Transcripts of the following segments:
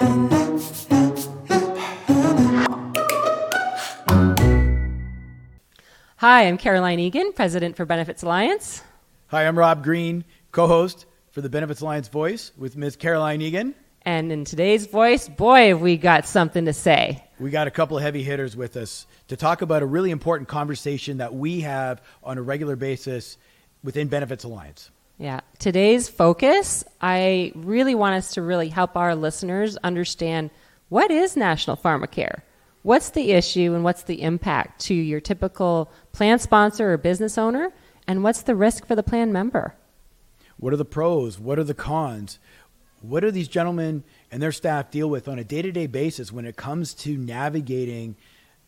Hi, I'm Carolyne Eagan, President for Benefits Alliance. Hi, I'm Rob Green, co host for the Benefits Alliance Voice with Ms. Carolyne Eagan. And in today's voice, boy, have we got something to say. We got a couple of heavy hitters with us to talk about a really important conversation that we have on a regular basis within Benefits Alliance. Yeah. Today's focus, I really want us to really help our listeners understand what is National Pharmacare? What's the issue and what's the impact to your typical plan sponsor or business owner? And what's the risk for the plan member? What are the pros? What are the cons? What do these gentlemen and their staff deal with on a day to day basis when it comes to navigating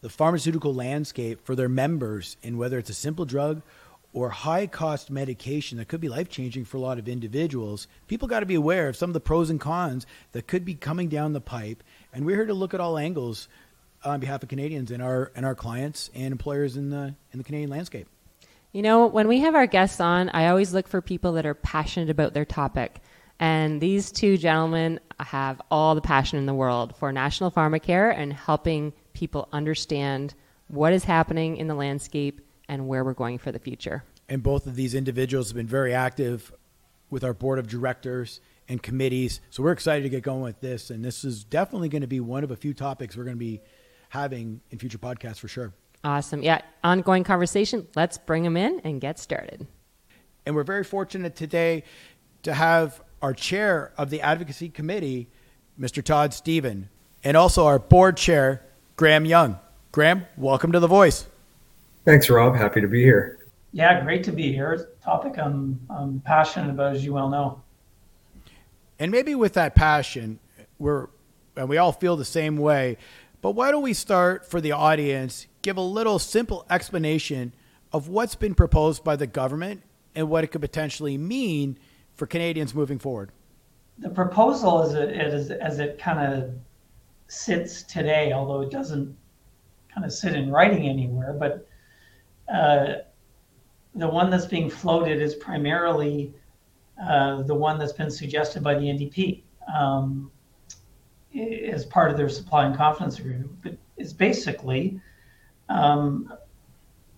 the pharmaceutical landscape for their members and whether it's a simple drug or high cost medication that could be life changing for a lot of individuals? People got to be aware of some of the pros and cons that could be coming down the pipe. And we're here to look at all angles on behalf of Canadians and our and our clients and employers in the in the Canadian landscape. You know, when we have our guests on, I always look for people that are passionate about their topic. And these two gentlemen have all the passion in the world for National Pharmacare and helping people understand what is happening in the landscape and where we're going for the future. And both of these individuals have been very active with our board of directors and committees. So we're excited to get going with this. And this is definitely going to be one of a few topics we're going to be having in future podcasts for sure. Awesome. Yeah, ongoing conversation. Let's bring them in and get started. And we're very fortunate today to have our chair of the advocacy committee, Mr. Todd Stephen, and also our board chair, Graham Young. Graham, welcome to The Voice. Thanks, Rob. Happy to be here. Yeah, great to be here. It's a topic I'm, I'm passionate about, as you well know. And maybe with that passion, we're and we all feel the same way. But why don't we start for the audience, give a little simple explanation of what's been proposed by the government and what it could potentially mean for Canadians moving forward? The proposal, as it, as, as it kind of sits today, although it doesn't kind of sit in writing anywhere, but uh, the one that's being floated is primarily uh, the one that's been suggested by the NDP um, as part of their supply and confidence agreement. But it's basically um,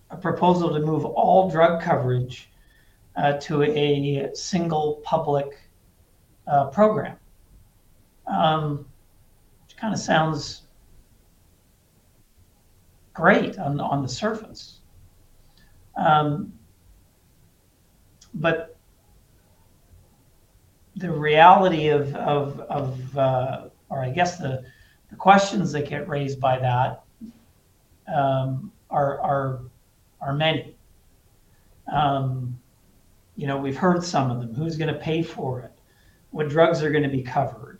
a proposal to move all drug coverage uh, to a single public uh, program. Um, which kind of sounds great on, on the surface. Um, but the reality of, of, of uh, or I guess the, the questions that get raised by that um, are, are, are many. Um, you know, we've heard some of them. Who's going to pay for it? What drugs are going to be covered?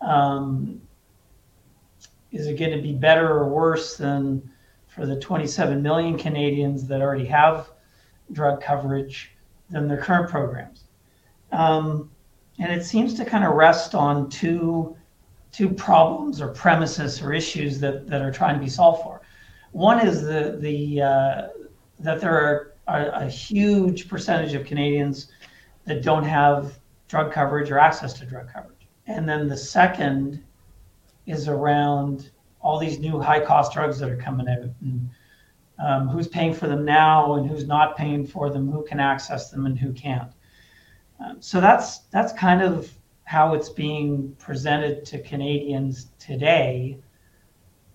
Um, is it going to be better or worse than for the 27 million Canadians that already have drug coverage than their current programs? Um, and it seems to kind of rest on two two problems or premises or issues that, that are trying to be solved for. One is the the uh, that there are a, a huge percentage of Canadians that don't have drug coverage or access to drug coverage. And then the second is around all these new high cost drugs that are coming out and um, who's paying for them now and who's not paying for them, who can access them and who can't. Um, so that's that's kind of how it's being presented to Canadians today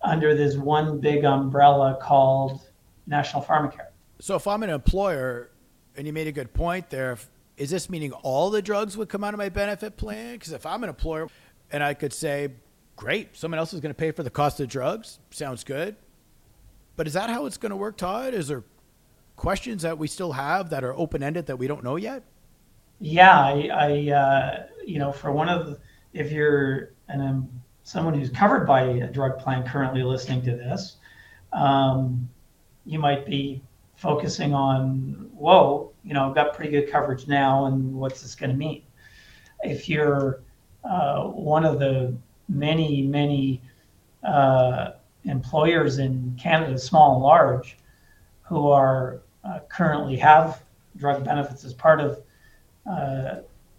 under this one big umbrella called National Pharmacare. So if I'm an employer, and you made a good point there, is this meaning all the drugs would come out of my benefit plan? Because if I'm an employer and I could say, great, someone else is going to pay for the cost of drugs, sounds good. But is that how it's going to work, Todd? Is there questions that we still have that are open ended that we don't know yet? Yeah, I, I uh, you know, for one of the, if you're an, um, someone who's covered by a drug plan currently listening to this, um, you might be focusing on, whoa, you know, I've got pretty good coverage now, and what's this going to mean? If you're uh, one of the many, many uh, employers in Canada, small and large, who are uh, currently have drug benefits as part of uh,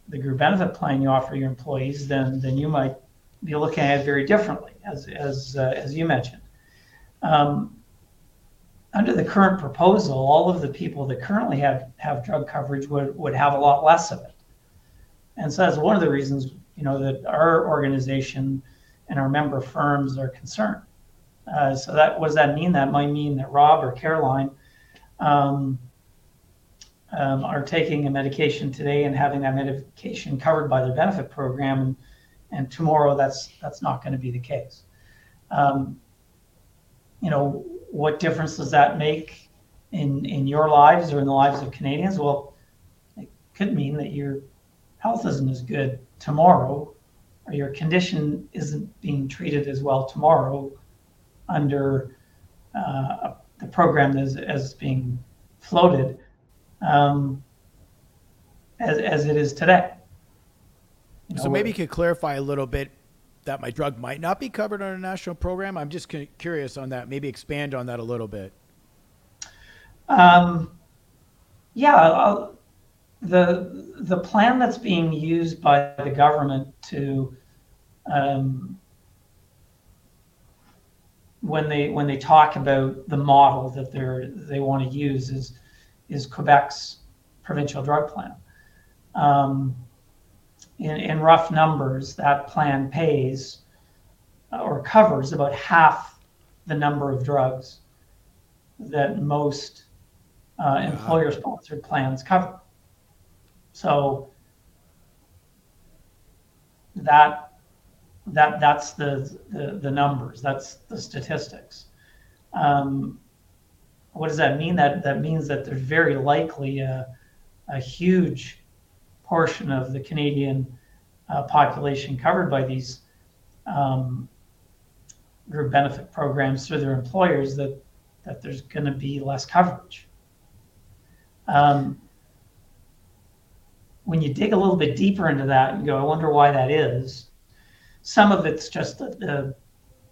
the group benefit plan you offer your employees, then then you might be looking at it very differently, as as uh, as you mentioned. Um, under the current proposal, all of the people that currently have, have drug coverage would, would have a lot less of it. And so that's one of the reasons, you know, that our organization and our member firms are concerned. Uh, so that what does that mean? That might mean that Rob or Carolyne um, um, are taking a medication today and having that medication covered by their benefit program, and, and tomorrow that's that's not going to be the case. Um, you know, what difference does that make in in your lives or in the lives of Canadians? Well, it could mean that your health isn't as good tomorrow, or your condition isn't being treated as well tomorrow under uh, the program as, as being floated um, as, as it is today. You know, so maybe you could clarify a little bit that my drug might not be covered on a national program. I'm just curious on that. Maybe expand on that a little bit. Um, yeah, I'll, the the plan that's being used by the government to um, when they when they talk about the model that they're they want to use is is Quebec's provincial drug plan. Um, in, in rough numbers, that plan pays uh, or covers about half the number of drugs that most uh, employer sponsored plans cover. So that that that's the, the, the numbers that's the statistics um, what does that mean that that means that there's very likely a, a huge portion of the Canadian uh, population covered by these um, group benefit programs through their employers that that there's going to be less coverage. Um, when you dig a little bit deeper into that and go, I wonder why that is. Some of it's just that the,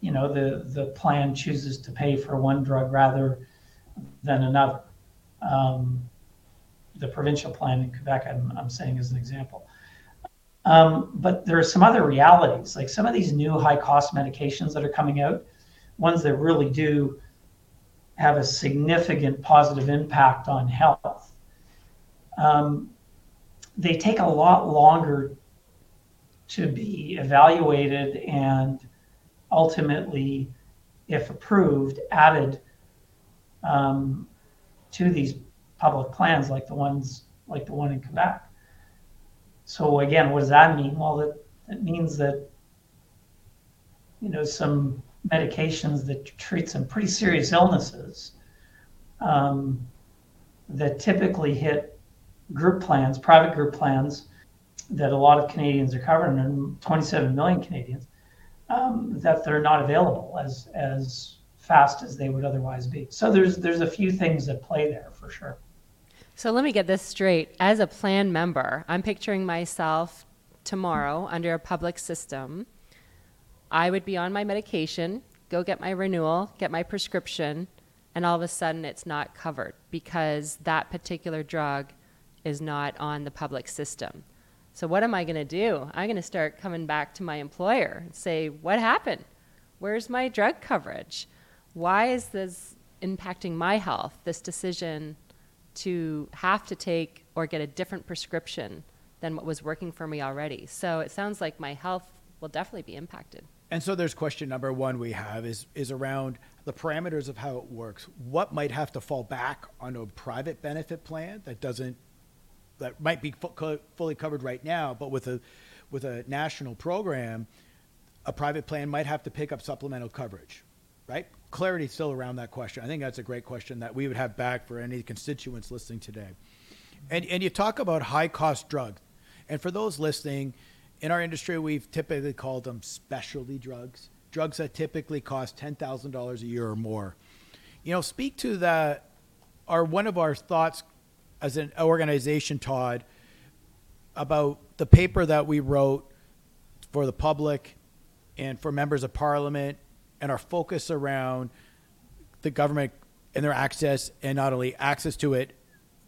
you know, the the plan chooses to pay for one drug rather than another. Um, the provincial plan in Quebec, I'm, I'm saying as an example. Um, but there are some other realities, like some of these new high cost medications that are coming out, ones that really do have a significant positive impact on health. Um, they take a lot longer to be evaluated and ultimately, if approved, added um, to these public plans like the ones like the one in Quebec. So again, what does that mean? Well, that, that means that you know some medications that treat some pretty serious illnesses um, that typically hit group plans, private group plans that a lot of Canadians are covered, and 27 million Canadians, um, that they're not available as as fast as they would otherwise be. So there's there's a few things that play there for sure. So let me get this straight. As a plan member, I'm picturing myself tomorrow under a public system. I would be on my medication, go get my renewal, get my prescription, and all of a sudden it's not covered because that particular drug is not on the public system. So what am I going to do? I'm going to start coming back to my employer and say, "What happened? Where's my drug coverage? Why is this impacting my health? This decision to have to take or get a different prescription than what was working for me already. So it sounds like my health will definitely be impacted. And so there's question number one we have is is around the parameters of how it works. What might have to fall back on a private benefit plan that doesn't that might be fu- fully covered right now, but with a with a national program, a private plan might have to pick up supplemental coverage, right? clarity still around that question. I think that's a great question that we would have back for any constituents listening today. And, and you talk about high cost drugs. And for those listening, in our industry, we've typically called them specialty drugs, drugs that typically cost $10,000 a year or more. You know, speak to that. Are one of our thoughts as an organization, Todd, about the paper that we wrote for the public and for members of parliament and our focus around the government and their access and not only access to it,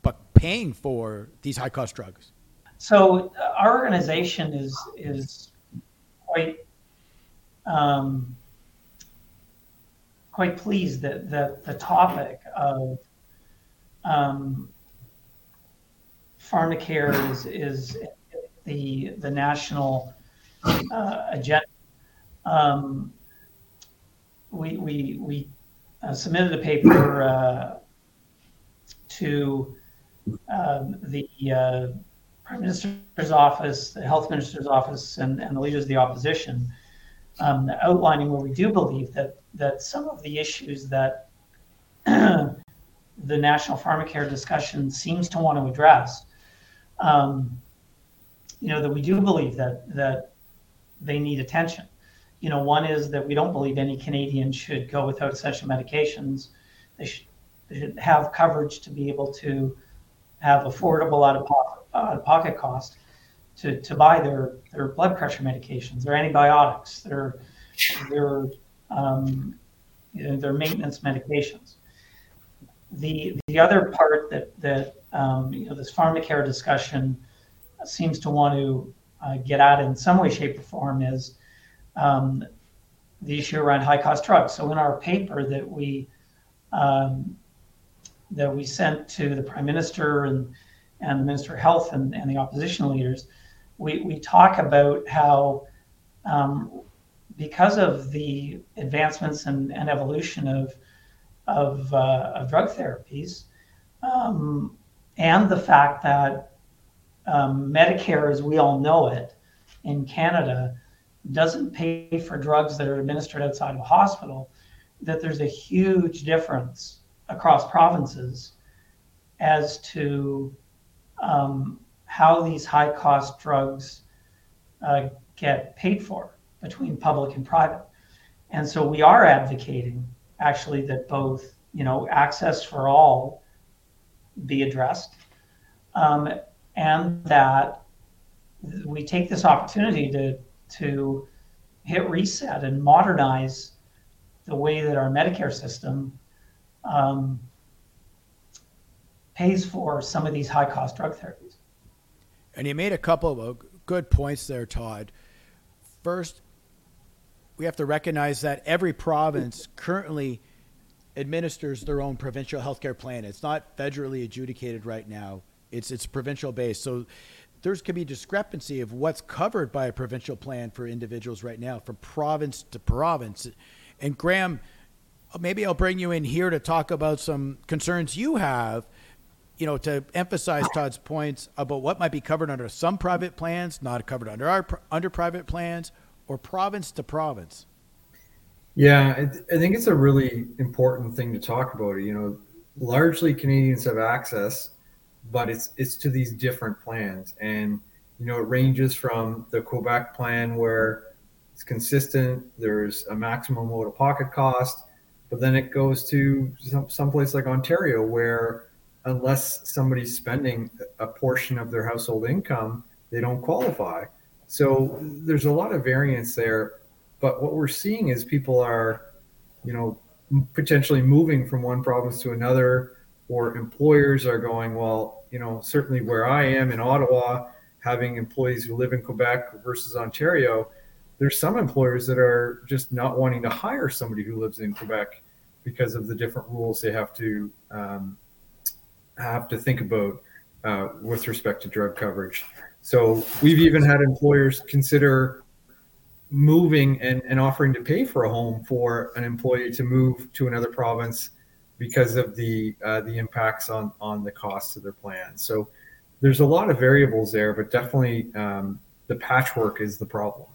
but paying for these high cost drugs? So uh, our organization is is quite um, quite pleased that, that the topic of um, pharmacare is, is the, the national uh, agenda. Um, we we, we uh, submitted a paper uh, to um, the uh, Prime Minister's office, the Health Minister's office, and, and the leaders of the opposition, um, outlining where we do believe that that some of the issues that the national pharmacare discussion seems to want to address, um, you know, that we do believe that that they need attention. You know, one is that we don't believe any Canadian should go without essential medications. They should, they should have coverage to be able to have affordable out of pocket, out of pocket cost to, to buy their, their blood pressure medications, their antibiotics, their their um, you know, their maintenance medications. The the other part that that um, you know this pharmacare discussion seems to want to uh, get at in some way, shape, or form is um, the issue around high cost drugs. So in our paper that we um, that we sent to the prime minister and and the minister of health and, and the opposition leaders, we, we talk about how um, because of the advancements and, and evolution of of, uh, of drug therapies, um, and the fact that um, Medicare, as we all know it in Canada, doesn't pay for drugs that are administered outside of a hospital, that there's a huge difference across provinces as to um, how these high cost drugs uh, get paid for between public and private. And so we are advocating actually that both, you know, access for all be addressed um, and that we take this opportunity to, to hit reset and modernize the way that our Medicare system um, pays for some of these high cost drug therapies. And you made a couple of good points there, Todd. First, we have to recognize that every province currently administers their own provincial healthcare plan. It's not federally adjudicated right now. It's it's provincial based. So there's could be discrepancy of what's covered by a provincial plan for individuals right now from province to province. And Graham, maybe I'll bring you in here to talk about some concerns you have you know, to emphasize Todd's points about what might be covered under some private plans, not covered under our under private plans, or province to province. Yeah, I, think it's a really important thing to talk about. You know, largely Canadians have access, but it's it's to these different plans, and you know, it ranges from the Quebec plan where it's consistent. There's a maximum out of pocket cost, but then it goes to some someplace like Ontario where unless somebody's spending a portion of their household income, they don't qualify. So there's a lot of variance there. But what we're seeing is people are, you know, potentially moving from one province to another, or employers are going, well, you know, certainly where I am in Ottawa, having employees who live in Quebec versus Ontario, there's some employers that are just not wanting to hire somebody who lives in Quebec because of the different rules they have to um, have to think about uh, with respect to drug coverage. So we've even had employers consider moving and, and offering to pay for a home for an employee to move to another province because of the uh, the impacts on on the costs of their plan. So there's a lot of variables there, but definitely um, the patchwork is the problem.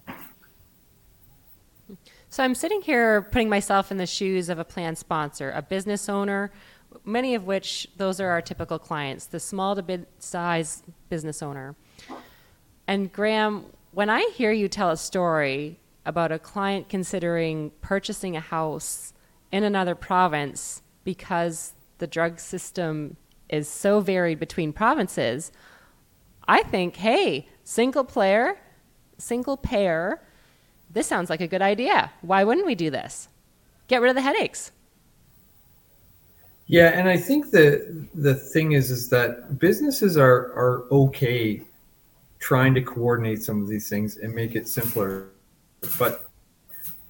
So I'm sitting here putting myself in the shoes of a plan sponsor, a business owner many of which those are our typical clients, the small to mid size business owner. And Graham, when I hear you tell a story about a client considering purchasing a house in another province because the drug system is so varied between provinces, I think, hey, single player, single payer, this sounds like a good idea. Why wouldn't we do this? Get rid of the headaches. Yeah, and I think the the thing is is that businesses are are okay trying to coordinate some of these things and make it simpler, but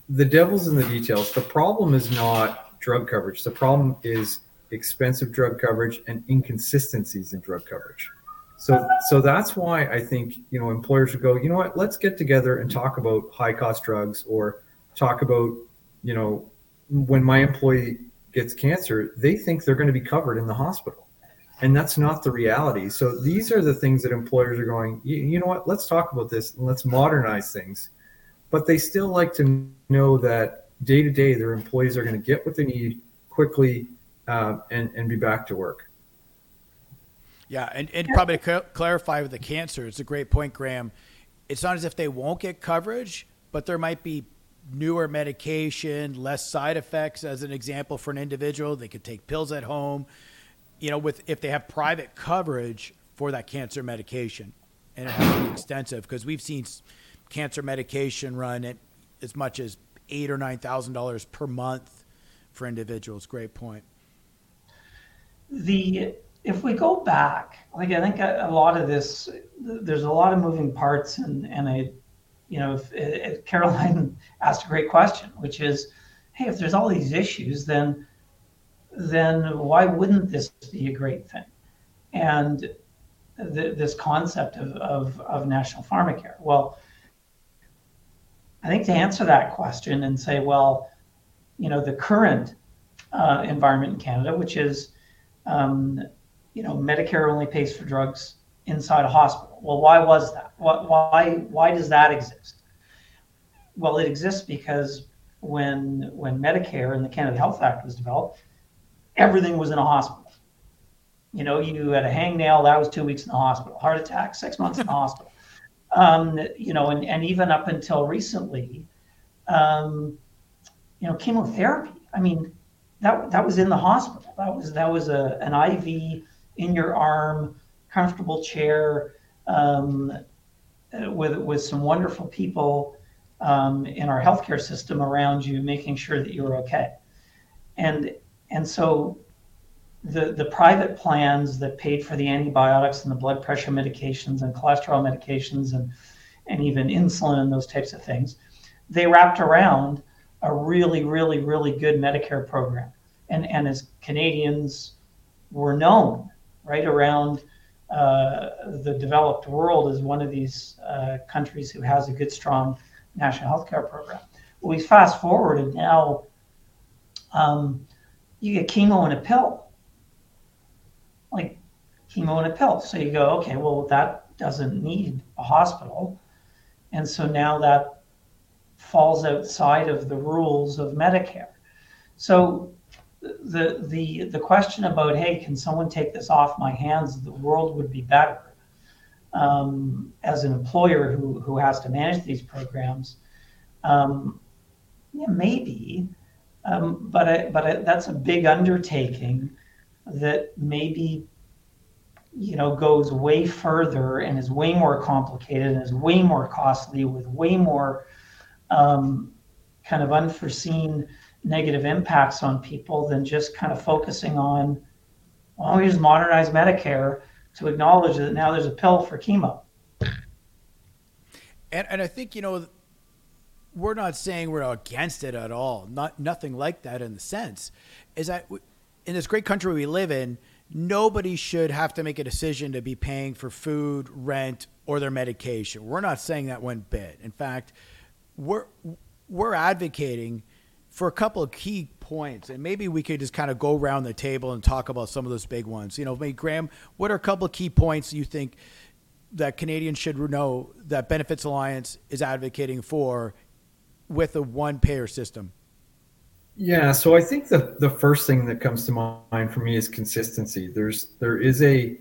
the devil's in the details. The problem is not drug coverage. The problem is expensive drug coverage and inconsistencies in drug coverage. So, so that's why I think you know employers should go. You know what? Let's get together and talk about high cost drugs, or talk about you know when my employee gets cancer, they think they're going to be covered in the hospital, and that's not the reality. So these are the things that employers are going. You, know what? Let's talk about this and let's modernize things. But they still like to know that day to day their employees are going to get what they need quickly uh, and and be back to work. Yeah, and, and probably to clarify with the cancer, it's a great point, Graham. It's not as if they won't get coverage, but there might be newer medication, less side effects. As an example, for an individual, they could take pills at home. You know, with if they have private coverage for that cancer medication, and it has to be extensive because we've seen cancer medication run at as much as eight or nine thousand dollars per month for individuals. Great point. The if we go back, like I think a, a, lot of this, there's a lot of moving parts, and and I, you know, if, if Carolyne asked a great question, which is, hey, if there's all these issues, then then why wouldn't this be a great thing? And th- this concept of, of, of national pharmacare. Well, I think to answer that question and say, well, you know, the current uh, environment in Canada, which is um, you know, Medicare only pays for drugs inside a hospital. Well, why was that? Why why does that exist? Well, it exists because when when Medicare and the Canada Health Act was developed, everything was in a hospital. You know, you had a hangnail, that was two weeks in the hospital. Heart attack, six months in the hospital. Um, you know, and, and even up until recently, um, you know, chemotherapy. I mean, that that was in the hospital. That was that was a an IV in your arm, comfortable chair, um, with with some wonderful people um, in our healthcare system around you, making sure that you were okay. And and so the the private plans that paid for the antibiotics and the blood pressure medications and cholesterol medications and and even insulin and those types of things, they wrapped around a really, really, really good Medicare program. And and as Canadians were known right around uh, the developed world as one of these uh, countries who has a good, strong national health care program. We fast forward and now um, you get chemo in a pill. Like chemo in a pill. So you go, okay, well, that doesn't need a hospital. And so now that falls outside of the rules of Medicare. So the the the question about hey can someone take this off my hands the world would be better um, as an employer who who has to manage these programs um, yeah maybe um, but I, but I, that's a big undertaking that maybe you know goes way further and is way more complicated and is way more costly with way more um, kind of unforeseen negative impacts on people than just kind of focusing on, well, we just modernize Medicare to acknowledge that now there's a pill for chemo. And, and I think, you know, we're not saying we're against it at all. Not nothing like that in the sense is that in this great country we live in, nobody should have to make a decision to be paying for food, rent, or their medication. We're not saying that one bit. In fact, we're we're advocating for a couple of key points, and maybe we could just kind of go around the table and talk about some of those big ones. You know, maybe Graham, what are a couple of key points you think that Canadians should know that Benefits Alliance is advocating for with a one payer system? Yeah, so I think the the first thing that comes to mind for me is consistency. There's there is a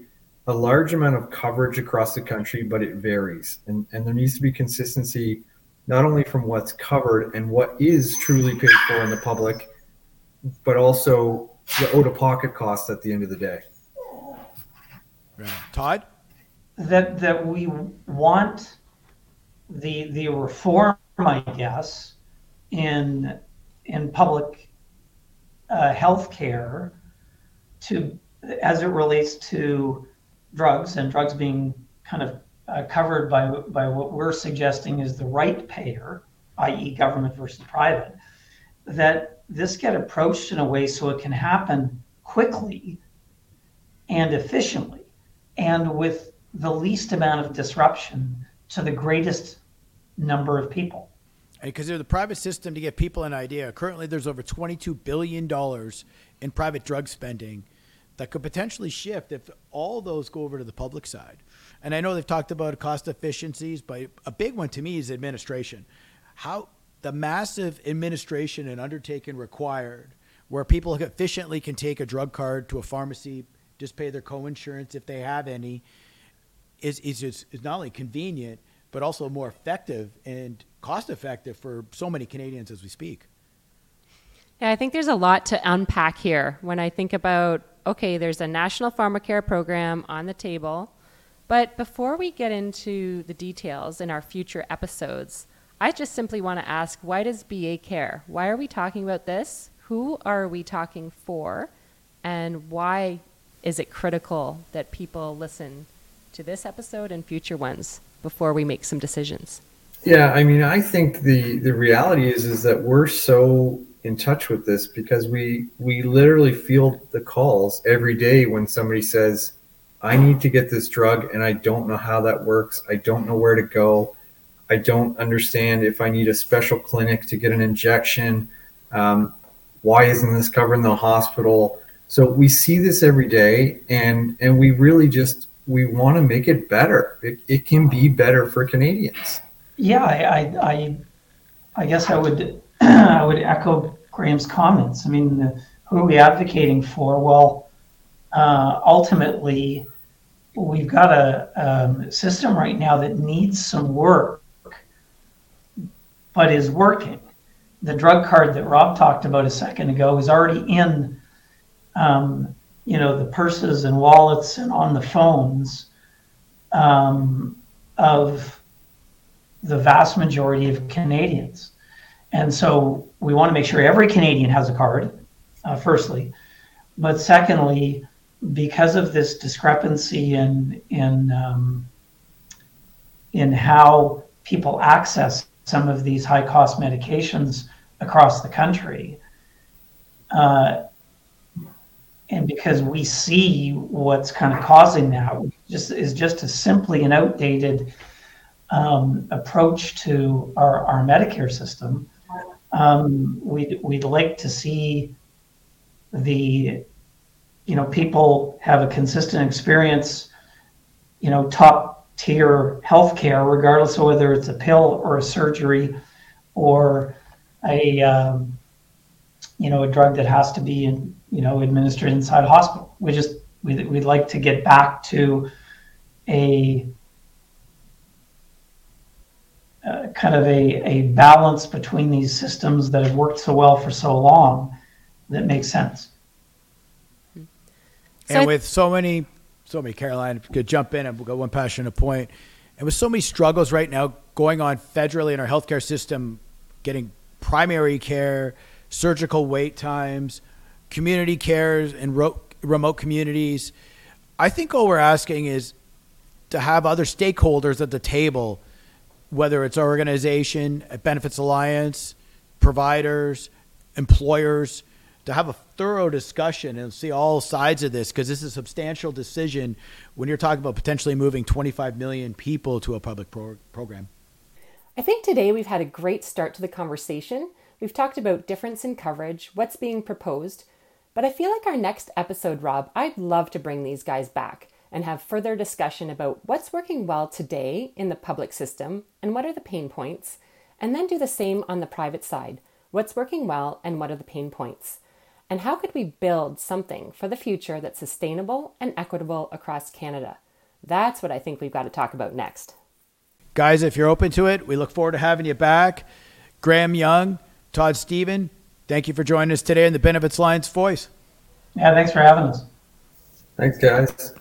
a large amount of coverage across the country, but it varies, and and there needs to be consistency not only from what's covered and what is truly paid for in the public, but also the out of pocket costs at the end of the day. Yeah. Todd? That that we want the the reform, I guess, in in public uh, health care to as it relates to drugs and drugs being kind of uh, covered by by what we're suggesting is the right payer, i.e., government versus private, that this get approached in a way so it can happen quickly and efficiently and with the least amount of disruption to the greatest number of people. Because they're the private system to get people an idea. Currently, there's over $22 billion in private drug spending that could potentially shift if all those go over to the public side. And I know they've talked about cost efficiencies, but a big one to me is administration. How the massive administration and undertaking required where people efficiently can take a drug card to a pharmacy, just pay their co-insurance if they have any, is, is, is not only convenient, but also more effective and cost effective for so many Canadians as we speak. Yeah, I think there's a lot to unpack here when I think about okay, there's a national pharmacare program on the table. But before we get into the details in our future episodes, I just simply want to ask why does BA care? Why are we talking about this? Who are we talking for? And why is it critical that people listen to this episode and future ones before we make some decisions? Yeah, I mean, I think the the reality is is that we're so in touch with this because we we literally feel the calls every day when somebody says, "I need to get this drug and I don't know how that works. I don't know where to go. I don't understand if I need a special clinic to get an injection. Um, why isn't this covered in the hospital?" So we see this every day, and and we really just we want to make it better. It, it can be better for Canadians. Yeah, I, I, I, guess I would, I would echo Graham's comments. I mean, who are we advocating for? Well, uh, ultimately, we've got a um, system right now that needs some work, but is working. The drug card that Rob talked about a second ago is already in, um, you know, the purses and wallets and on the phones um, of the vast majority of Canadians. And so we want to make sure every Canadian has a card, uh, firstly. But secondly, because of this discrepancy in, in, um, in how people access some of these high cost medications across the country, uh, and because we see what's kind of causing that, just is just a simply an outdated um, approach to our, our Medicare system, um, we'd, we'd like to see the, you know, people have a consistent experience, you know, top tier healthcare, regardless of whether it's a pill or a surgery or a, um, you know, a drug that has to be, in, you know, administered inside a hospital. We just, we'd, we'd like to get back to a uh, kind of a, a balance between these systems that have worked so well for so long that makes sense. So and with so many, so many, Carolyne could jump in and we'll go one passionate point. And with so many struggles right now going on federally in our healthcare system, getting primary care, surgical wait times, community cares and ro- remote communities, I think all we're asking is to have other stakeholders at the table whether it's our organization, Benefits Alliance, providers, employers, to have a thorough discussion and see all sides of this because this is a substantial decision when you're talking about potentially moving 25 million people to a public pro- program. I think today we've had a great start to the conversation. We've talked about difference in coverage, what's being proposed, but I feel like our next episode, Rob, I'd love to bring these guys back and have further discussion about what's working well today in the public system and what are the pain points, and then do the same on the private side. What's working well and what are the pain points? And how could we build something for the future that's sustainable and equitable across Canada? That's what I think we've got to talk about next. Guys, if you're open to it, we look forward to having you back. Graham Young, Todd Stephen, thank you for joining us today in the Benefits Alliance Voice. Yeah, thanks for having us. Thanks, guys.